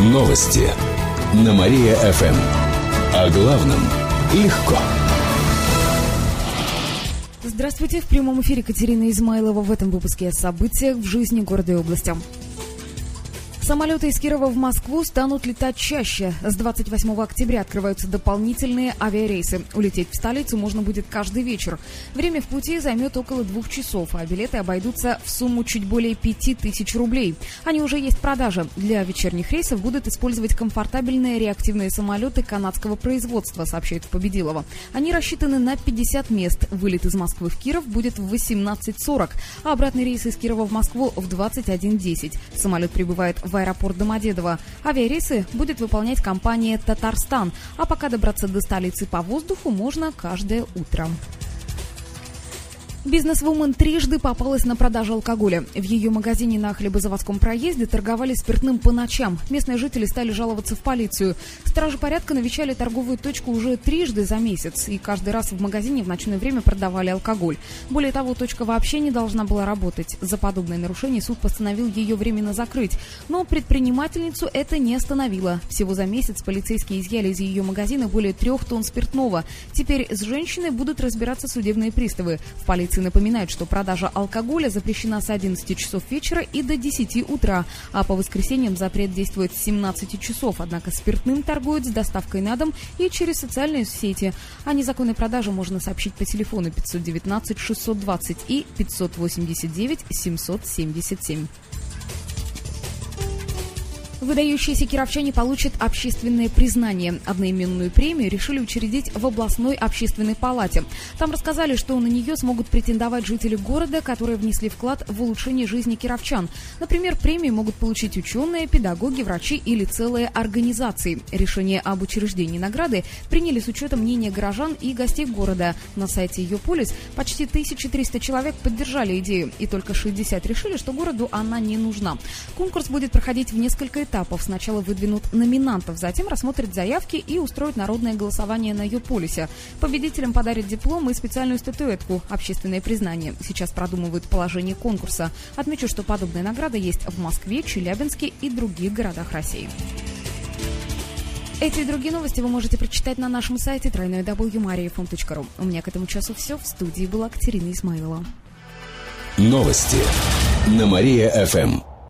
Новости на Мария-ФМ. О главном легко. Здравствуйте. В прямом эфире Катерина Измайлова. В этом выпуске о событиях в жизни города и области. Самолеты из Кирова в Москву станут летать чаще. С 28 октября открываются дополнительные авиарейсы. Улететь в столицу можно будет каждый вечер. Время в пути займет около двух часов, а билеты обойдутся в сумму чуть более 5 тысяч рублей. Они уже есть в продаже. Для вечерних рейсов будут использовать комфортабельные реактивные самолеты канадского производства, сообщает Победилова. Они рассчитаны на 50 мест. Вылет из Москвы в Киров будет в 18.40, а обратный рейс из Кирова в Москву в 21.10. Самолет прибывает в аэропорт Домодедово. Авиарейсы будет выполнять компания «Татарстан», а пока добраться до столицы по воздуху можно каждое утро. Бизнес-вумен трижды попалась на продажу алкоголя. В ее магазине на хлебозаводском проезде торговали спиртным по ночам. Местные жители стали жаловаться в полицию. Стражи порядка навещали торговую точку уже трижды за месяц. И каждый раз в магазине в ночное время продавали алкоголь. Более того, точка вообще не должна была работать. За подобное нарушение суд постановил ее временно закрыть. Но предпринимательницу это не остановило. Всего за месяц полицейские изъяли из ее магазина более трех тонн спиртного. Теперь с женщиной будут разбираться судебные приставы. В полиции Полиции напоминают, что продажа алкоголя запрещена с 11 часов вечера и до 10 утра, а по воскресеньям запрет действует с 17 часов, однако спиртным торгуют с доставкой на дом и через социальные сети. О незаконной продаже можно сообщить по телефону 519 620 и 589 777. Выдающиеся кировчане получат общественное признание. Одноименную премию решили учредить в областной общественной палате. Там рассказали, что на нее смогут претендовать жители города, которые внесли вклад в улучшение жизни кировчан. Например, премию могут получить ученые, педагоги, врачи или целые организации. Решение об учреждении награды приняли с учетом мнения горожан и гостей города. На сайте ее почти 1300 человек поддержали идею, и только 60 решили, что городу она не нужна. Конкурс будет проходить в несколько этапов. Сначала выдвинут номинантов, затем рассмотрят заявки и устроят народное голосование на ее полисе. Победителям подарят диплом и специальную статуэтку «Общественное признание». Сейчас продумывают положение конкурса. Отмечу, что подобная награда есть в Москве, Челябинске и других городах России. Эти и другие новости вы можете прочитать на нашем сайте www.mariafm.ru. У меня к этому часу все. В студии была Катерина Исмаилова. Новости на Мария-ФМ.